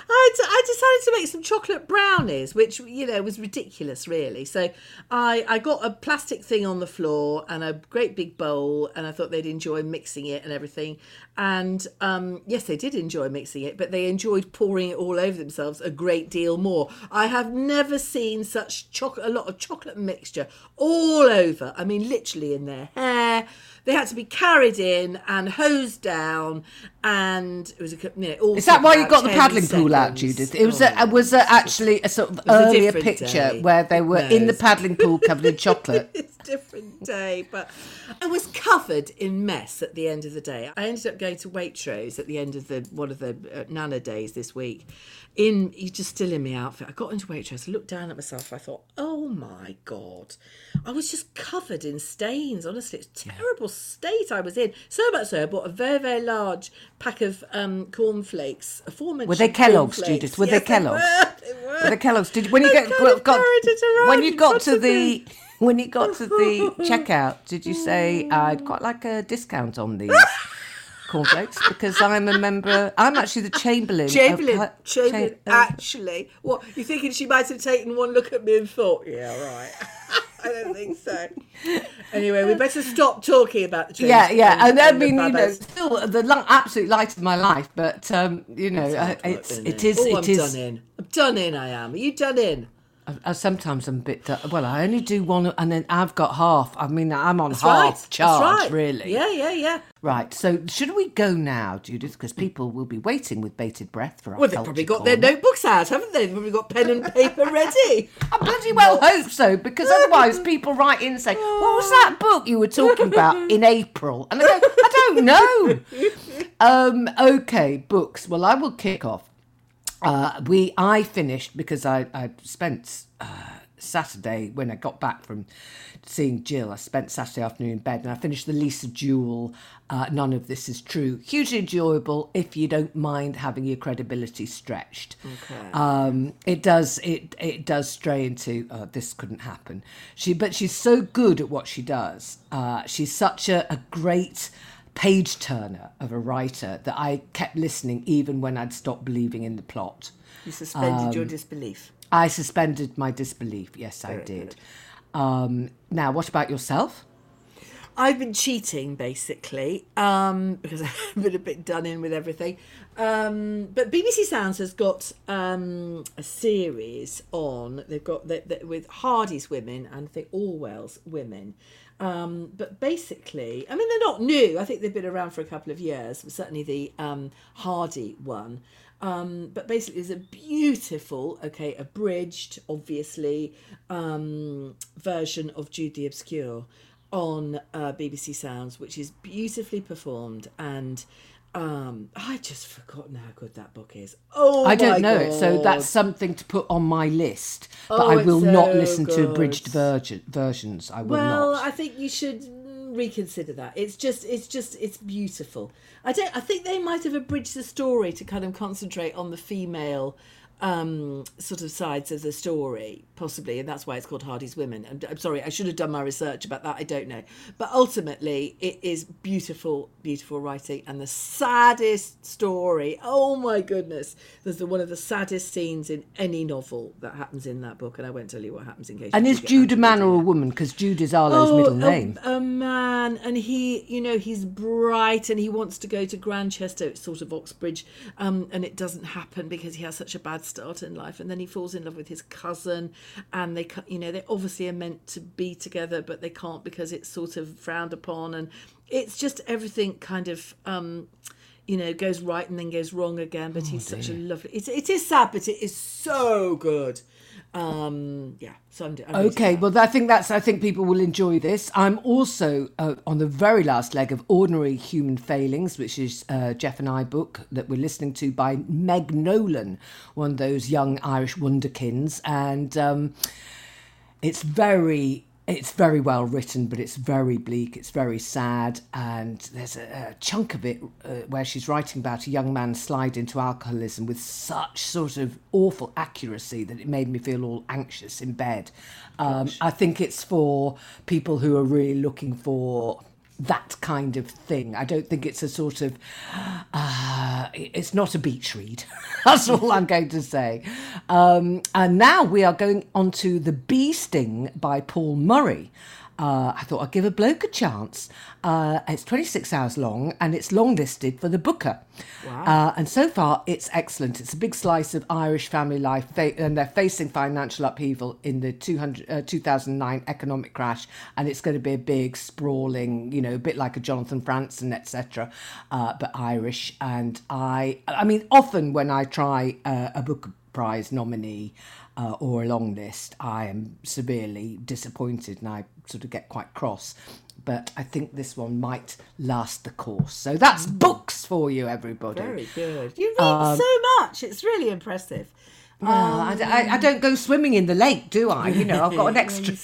C: I, d- I decided to make some chocolate brownies, which you know was ridiculous, really. So I I got a plastic thing on the floor and a great big bowl, and I thought they'd enjoy mixing it and everything. And um, yes, they did enjoy mixing it, but they enjoyed pouring it all over themselves a great deal more. I have never seen such chocolate, a lot of chocolate mixture all over. I mean, literally in their hair. They had to be carried in and hosed down, and it was a you know, all
B: Is that why you got the
C: 10
B: paddling pool out. Judith? It was
C: Oh,
B: a, was a, actually a sort of earlier picture
C: day.
B: where they were in the paddling pool covered in chocolate.
C: it's a different day, but I was covered in mess at the end of the day. I ended up going to Waitrose at the end of the one of the uh, Nana days this week. In he's just still in my outfit, I got into Waitrose. I looked down at myself. I thought, oh my god, I was just covered in stains. Honestly, it's terrible state I was in. So much so, I bought a very very large pack of um, cornflakes. Aforementioned
B: Were they Kellogg's. Judith? Were they
C: Yes,
B: Kellogg's?
C: were, they were.
B: But the Kellogg's did when you get
C: kind
B: got,
C: of
B: got
C: it around
B: when you got to the when you got to the checkout, did you say I'd quite like a discount on these because I'm a member. I'm actually the Chamberlain.
C: Chamberlain,
B: Ca-
C: Chamberlain,
B: Cha- uh,
C: actually. What, you thinking she might have taken one look at me and thought, yeah, right. I don't think so. Anyway, we better stop talking about the
B: yeah, yeah,
C: Bond
B: and I mean, you know, still the li- absolute light of my life, but um, you know, uh, it's it is.
C: Oh,
B: it
C: I'm
B: is.
C: done in. I'm done in. I am. Are you done in?
B: Uh, sometimes I'm a bit. Well, I only do one, and then I've got half. I mean, I'm on
C: That's
B: half
C: right.
B: Charge,
C: right.
B: really.
C: Yeah, yeah, yeah.
B: Right. So, should we go now, Judith? Because people will be waiting with bated breath for our.
C: Well, they've probably got
B: corner.
C: their notebooks out, haven't they? They've probably got pen and paper ready.
B: I bloody well hope so, because otherwise people write in and say, "What was that book you were talking about in April?" And I go, "I don't know." um, okay, books. Well, I will kick off. Uh, we I finished because I I spent uh, Saturday when I got back from seeing Jill. I spent Saturday afternoon in bed and I finished the Lisa Jewell. Uh, None of this is true. Hugely enjoyable if you don't mind having your credibility stretched. Okay. Um, it does it it does stray into uh, this couldn't happen. She but she's so good at what she does. Uh, she's such a, a great page turner of a writer that I kept listening even when I'd stopped believing in the plot.
C: You suspended
B: Um,
C: your disbelief.
B: I suspended my disbelief. Yes, I did. Um, now, what about yourself?
C: I've been cheating basically um, because I've been a bit done in with everything. Um, but BBC Sounds has got um, a series on. They've got the, the, with Hardy's women and I think Orwell's women. Um, but basically, I mean, they're not new. I think they've been around for a couple of years. Certainly the um, Hardy one. Um, but basically, it's a beautiful, okay, abridged, obviously, um, version of Jude the Obscure on uh, BBC Sounds, which is beautifully performed. And um, I just forgotten how good that book is. Oh,
B: I don't know it, so that's something to put on my list. But
C: Oh,
B: I will not
C: so
B: listen to abridged
C: good.
B: version, versions. I will
C: Well,
B: not.
C: Well, I think you should reconsider that. It's just, it's just, it's beautiful. I don't. I think they might have abridged the story to kind of concentrate on the female um sort of sides of the story possibly and that's why it's called hardy's women I'm, I'm sorry i should have done my research about that i don't know but ultimately it is beautiful beautiful writing and the saddest story oh my goodness there's the one of the saddest scenes in any novel that happens in that book and i won't tell you what happens in case
B: and is Jude a man or a woman? Because Jude is Arlo's
C: Oh,
B: middle
C: a-
B: name.
C: A, man, and he, you know, he's bright and he wants to go to Grantchester, it's sort of Oxbridge, um, and it doesn't happen because he has such a bad start in life. And then he falls in love with his cousin, and they, you know, they obviously are meant to be together, but they can't because it's sort of frowned upon, and it's just everything kind of. Um, you know, goes right and then goes wrong again. But he's such a lovely. It's, it is sad, but it is so good. Um, yeah. So I'm. I'm
B: Okay, well, I think that's. I think people will enjoy this. I'm also uh, on the very last leg of Ordinary Human Failings, which is uh, Jeff and I book that we're listening to by Megan Nolan, one of those young Irish wonderkins, and um, it's very it's very well written, but it's very bleak. It's very sad, and there's a, a chunk of it uh, where she's writing about a young man slide into alcoholism with such sort of awful accuracy that it made me feel all anxious in bed. Um, I think it's for people who are really looking for that kind of thing. I don't think it's a sort of, uh, it's not a beach read. That's all I'm going to say. Um, and now we are going on to The Bee Sting by Paul Murray. Uh, I thought I'd give a bloke a chance. Uh, it's 26 hours long and it's long listed for the Booker. Uh, and so far, it's excellent. It's a big slice of Irish family life, fa- and they're facing financial upheaval in the 200, uh, 2009 economic crash. And it's going to be a big, sprawling, you know, a bit like a Jonathan Franzen, etc., uh, but Irish. And I, I mean, often when I try uh, a Booker Prize nominee, uh, or a long list, I am severely disappointed and I sort of get quite cross. But I think this one might last the course. So that's books for you, everybody.
C: Very good. You read so much. It's really impressive.
B: I, d- I- I don't go swimming in the lake, do I? You know, I've got an extra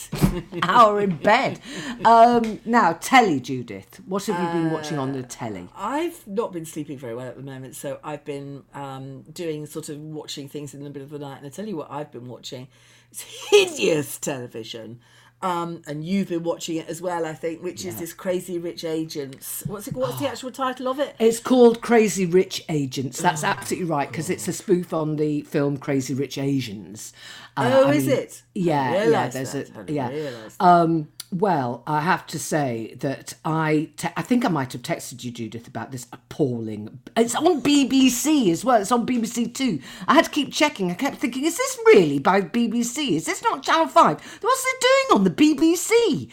B: hour in bed. Um, now, telly, Judith. What have you been watching on the telly?
C: I've not been sleeping very well at the moment, so I've been um, doing sort of watching things in the middle of the night. And I tell you what, I've been watching. It's hideous television. Um, and you've been watching it as well, I think, which is this Crazy Rich Agents. What's it? What's the actual title of it?
B: It's called Crazy Rich Agents. That's absolutely right because it's a spoof on the film Crazy Rich Asians. Uh,
C: Oh,
B: I
C: is
B: mean,
C: it? I
B: Yeah, yeah. There's
C: that.
B: A yeah. Um, well, I have to say that I te- I think I might have texted you, Judith, about this appalling. It's on BBC as well. It's on BBC Two. I had to keep checking. I kept thinking, is this really by BBC? Is this not Channel Five? What's it doing on the BBC?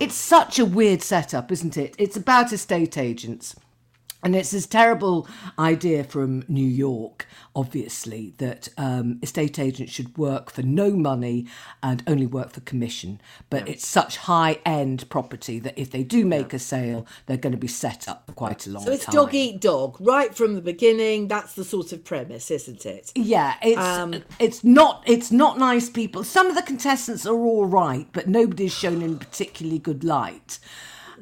B: It's such a weird setup, isn't it? It's about estate agents. And it's this terrible idea from New York, obviously, that um, estate agents should work for no money and only work for commission. But it's such high end property that if they do make a sale, they're going to be set up for quite a long time.
C: So it's
B: time.
C: dog eat dog right from the beginning. That's the sort of premise, isn't it?
B: Yeah, it's it's not it's not nice people. Some of the contestants are all right, but nobody's shown in particularly good light.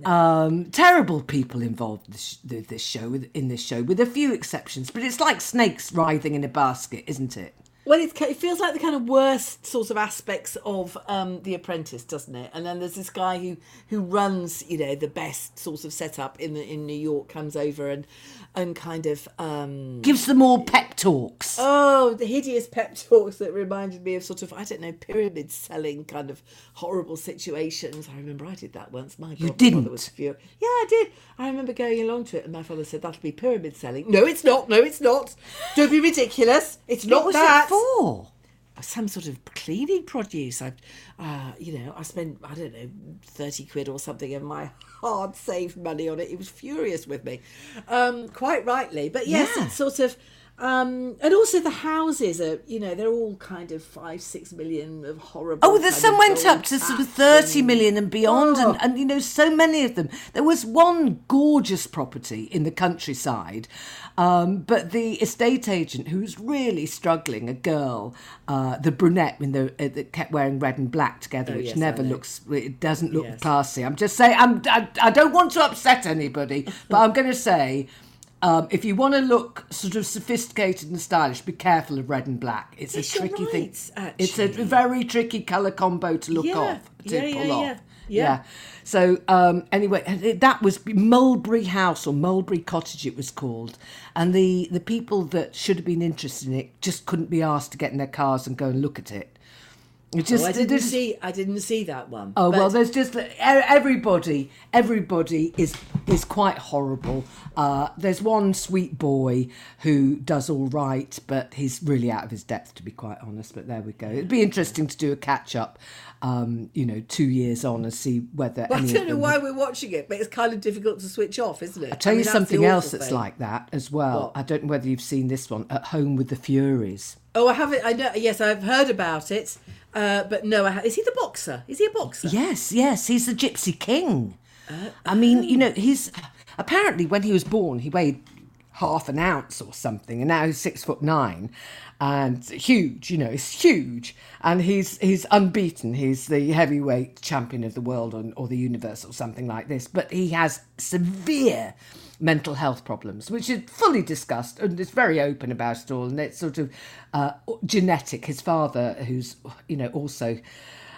B: Um, terrible people involved this, this show in this show, with a few exceptions. But it's like snakes writhing in a basket, isn't it?
C: Well, it feels like the kind of worst sort of aspects of um, The Apprentice, doesn't it? And then there's this guy who who runs, you know, the best sort of setup in the, in New York, comes over and and kind of um,
B: Gives them all pep talks.
C: oh, the hideous pep talks that reminded me of sort of I don't know pyramid selling kind of horrible situations. I remember I did that once. My God, my
B: didn't?
C: father was furious. Yeah, I did. I remember going along to it, and my father said that'll be pyramid selling. No, it's not. No, it's not. Don't be ridiculous. It's not
B: what was
C: that
B: it for?
C: Some sort of cleaning produce. I, uh, you know, I spent I don't know thirty quid or something of my hard saved money on it. He was furious with me, um, quite rightly. But yes,
B: Yeah.
C: it's sort of. Um, and also the houses are, you know, they're all kind of five, six million of horrible.
B: Oh, the some went up to sort of 30 million and beyond,
C: Oh.
B: and, and you know, so many of them. There was one gorgeous property in the countryside, um, but the estate agent who's really struggling, a girl, uh, the brunette in the, uh, that kept wearing red and black together, which
C: Oh, yes,
B: never looks, it doesn't look
C: Yes.
B: classy. I'm just saying, I'm, I, I don't want to upset anybody, but I'm going to say. Um, if you want to look sort of sophisticated and stylish, be careful of red and black. It's
C: Yes,
B: a tricky thing.
C: right,
B: It's a very tricky colour combo to look
C: Yeah,
B: off, to
C: yeah,
B: pull
C: yeah,
B: off.
C: Yeah, yeah.
B: So um, anyway, that was Mulberry House or Mulberry Cottage, it was called, and the the people that should have been interested in it just couldn't be asked to get in their cars and go and look at it. It just,
C: Oh, I didn't
B: just-
C: see. I didn't see that one.
B: Oh well, there's just everybody. Everybody is is quite horrible. Uh, there's one sweet boy who does all right, but he's really out of his depth, to be quite honest. But there we go. It'd be interesting to do a catch up, um, you know, two years on and see whether.
C: Well, I don't know why we're watching it, but it's kind of difficult to switch off, isn't it?
B: I'll tell
C: I
B: you
C: mean,
B: something else that's
C: thing.
B: like that as well.
C: What?
B: I don't know whether you've seen this one. At Home with the Furies.
C: Oh, I haven't. I know. Yes, I've heard about it, uh, but no. Ha- is he the boxer? Is he a boxer?
B: Yes, yes, he's the Gypsy King. I mean, you know, he's apparently when he was born, he weighed half an ounce or something, and now he's six foot nine, and huge. You know, he's huge, and he's he's unbeaten. He's the heavyweight champion of the world or, or the universe or something like this. But he has severe mental health problems, which is fully discussed and it's very open about it all. And it's sort of uh, genetic. His father, who's you know also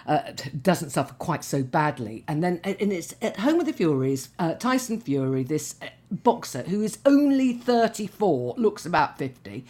B: uh, doesn't suffer quite so badly. And then, and it's at Home with the Furies, uh, Tyson Fury, this boxer who is only 34, looks about 50.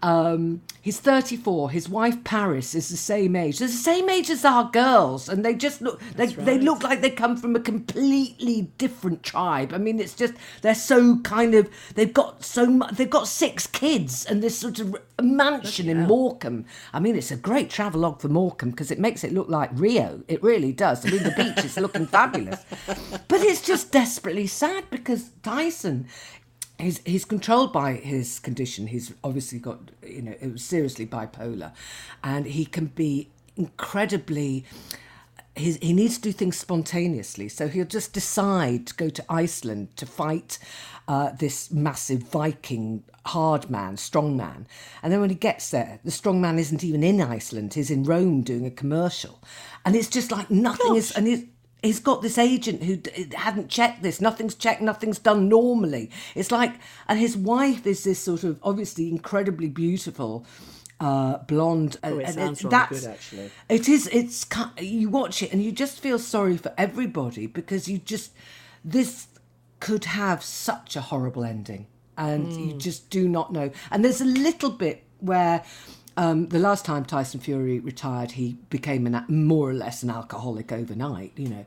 B: Um, he's 34. His wife Paris is the same age. They're the same age as our girls, and they just look. They, they look like they come from a completely different tribe. I mean, it's just they're so kind of. They've got so much. They've got six kids and this sort of mansion in Morecambe. I mean, it's a great travelogue for Morecambe because it makes it look like Rio. It really does. I mean, the beach is looking fabulous, but it's just desperately sad because Tyson he's he's controlled by his condition. He's obviously got you know it was seriously bipolar, and he can be incredibly. He's, he needs to do things spontaneously, so he'll just decide to go to Iceland to fight uh, this massive Viking hard man, strong man. And then when he gets there, the strong man isn't even in Iceland; he's in Rome doing a commercial, and it's just like nothing is. And he's, got this agent who hadn't checked this. Nothing's checked. Nothing's done normally. It's like, and his wife is this sort of obviously incredibly beautiful. Uh, blonde.
C: Oh, it
B: and
C: sounds rather
B: that's-
C: good, actually.
B: It is. It's you watch it and you just feel sorry for everybody because you just this could have such a horrible ending, and you
C: Hmm.
B: just do not know. And there's a little bit where. Um, the last time Tyson Fury retired, he became an, more or less an alcoholic overnight, you know.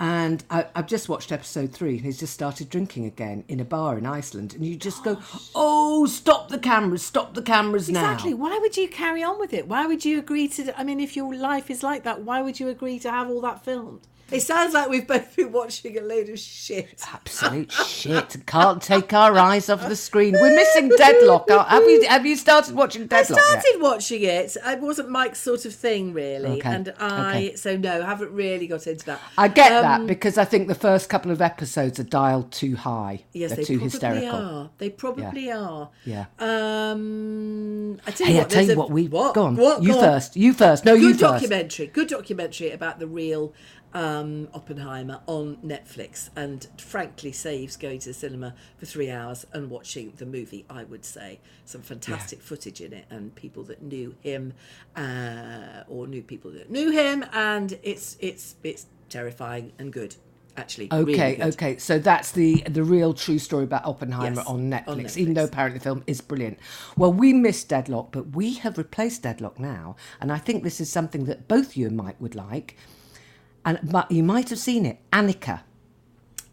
B: And I, I've just watched episode three, and he's just started drinking again in a bar in Iceland. And you just go, "Oh, stop the cameras! Stop the cameras now!"
C: Exactly. Why would you carry on with it? Why would you agree to? I mean, if your life is like that, why would you agree to have all that filmed? It sounds like we've both been watching a load of shit.
B: Absolute shit. Can't take our eyes off the screen. We're missing Deadloch. Have we? Have you started watching
C: I
B: Deadloch? yet?
C: started watching it. It wasn't Mike's sort of thing, really,
B: Okay,
C: and I
B: okay.
C: so no, haven't really got into that.
B: I get
C: Um,
B: that because I think the first couple of episodes are dialed too high.
C: Yes,
B: They're
C: they
B: too
C: probably
B: hysterical.
C: are. They probably are.
B: Yeah.
C: Um, I tell
B: Hey,
C: you
B: I
C: what.
B: tell you
C: a-
B: what. We
C: what?
B: go on.
C: What?
B: You
C: Go on.
B: first. You first. No, you first.
C: Good documentary. Good documentary about the real um, Oppenheimer on Netflix, and frankly saves going to the cinema for three hours and watching the movie. I would say some fantastic footage in it, and people that knew him uh, or knew people that knew him, and it's it's it's terrifying and good. Actually, really
B: Okay,
C: good.
B: okay. So that's the the real true story about Oppenheimer
C: Yes,
B: on,
C: on
B: Netflix, even though
C: Netflix.
B: apparently the film is brilliant. Well, we missed Deadloch, but we have replaced Deadloch now, and I think this is something that both you and Mike would like. And but you might have seen it, Annika.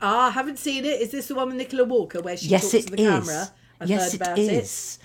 C: Ah, I haven't seen it. Is this the one with Nicola Walker where she
B: yes,
C: talks
B: it
C: to the
B: is.
C: camera? I've
B: yes,
C: heard about
B: it is.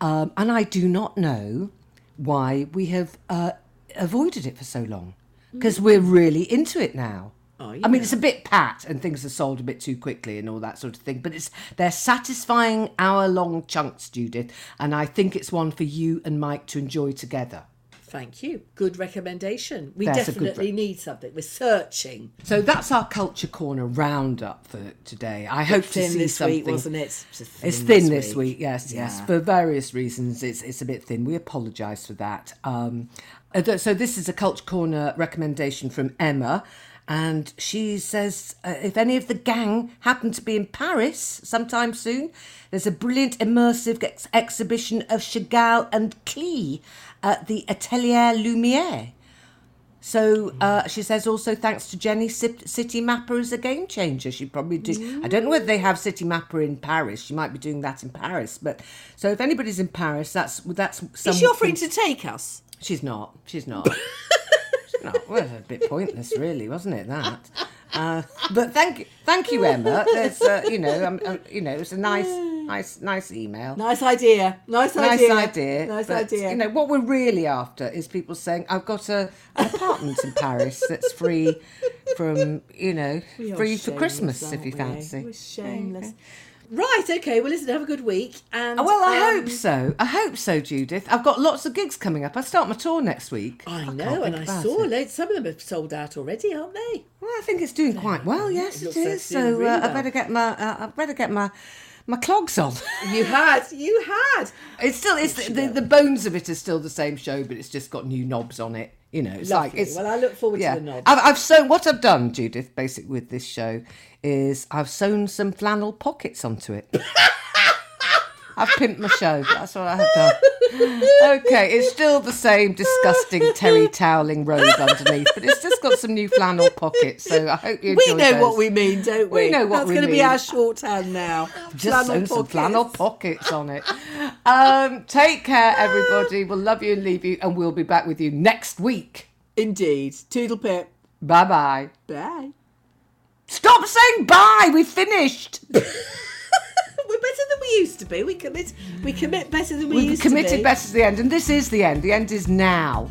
B: Um, and I do not know why we have uh, avoided it for so long because we're really into it now.
C: Oh,
B: I mean, it's a bit pat and things are sold a bit too quickly and all that sort of thing, but it's they're satisfying hour-long chunks, Judith, and I think it's one for you and Mike to enjoy together.
C: Thank you. Good recommendation. We
B: good
C: definitely
B: re-
C: need something. We're searching.
B: So that's our culture corner roundup for today. I hope to
C: Thin
B: see
C: this
B: something.
C: week, wasn't it?
B: It's thin this week, yes, yes. For various reasons, it's it's a bit thin. We apologise for that. Um, uh, so this is a Culture Corner recommendation from Emma, and she says uh, if any of the gang happen to be in Paris sometime soon, there's a brilliant immersive ex- exhibition of Chagall and Klee at the Atelier Lumière. So uh, she says also thanks to Jenny, City Mapper is a game changer. She probably do. I don't know whether they have City Mapper in Paris. She might be doing that in Paris. But so if anybody's in Paris, that's that's.
C: Is she offering to take us?
B: She's not. She's not. Not. Well, a bit pointless, really, wasn't it? That. Uh, but thank you, thank you, Emma. There's, uh, you know, um, um, you know, it's a nice, nice, nice email.
C: Nice idea. Nice
B: Nice
C: idea.
B: idea.
C: Nice
B: but,
C: idea.
B: You know what we're really after is people saying, "I've got a an apartment in Paris that's free from you know free for Christmas if you fancy."
C: We're shameless. Right, okay. Well, listen, have a good week. And
B: Oh, Well, I
C: um,
B: hope so. I hope so, Judith. I've got lots of gigs coming up. I start my tour next week.
C: I
B: can't
C: know, and I saw
B: it.
C: loads. Some of them have sold out already, aren't they?
B: Well, I think it's doing quite well. Yes,
C: it
B: it is.
C: it's
B: So
C: really
B: uh, I better get my uh, I better get my my clogs on.
C: You had, you had.
B: It's still it's the, the, the bones of it are still the same show, but it's just got new knobs on it. You know, it's like it's.
C: Well, I look forward to the knobs.
B: I've, I've sewn what I've done, Judith. Basically, with this show, is I've sewn some flannel pockets onto it. I've pimped my show. That's what I have done. Okay, it's still the same disgusting terry toweling robe underneath, but it's just got some new flannel pockets. So I hope you
C: We know
B: those.
C: what we mean, don't we?
B: We know what we mean.
C: That's
B: we
C: going to be our shorthand now.
B: just sewn some flannel pockets on it. Um, take care, everybody. We'll love you and leave you, and we'll be back with you next week.
C: Indeed. Toodle pip.
B: Bye bye.
C: Bye.
B: Stop saying bye. We finished.
C: We're better than we used to be. We commit. We commit better than we
B: We've
C: used to be.
B: We committed better to the end, and this is the end. The end is now.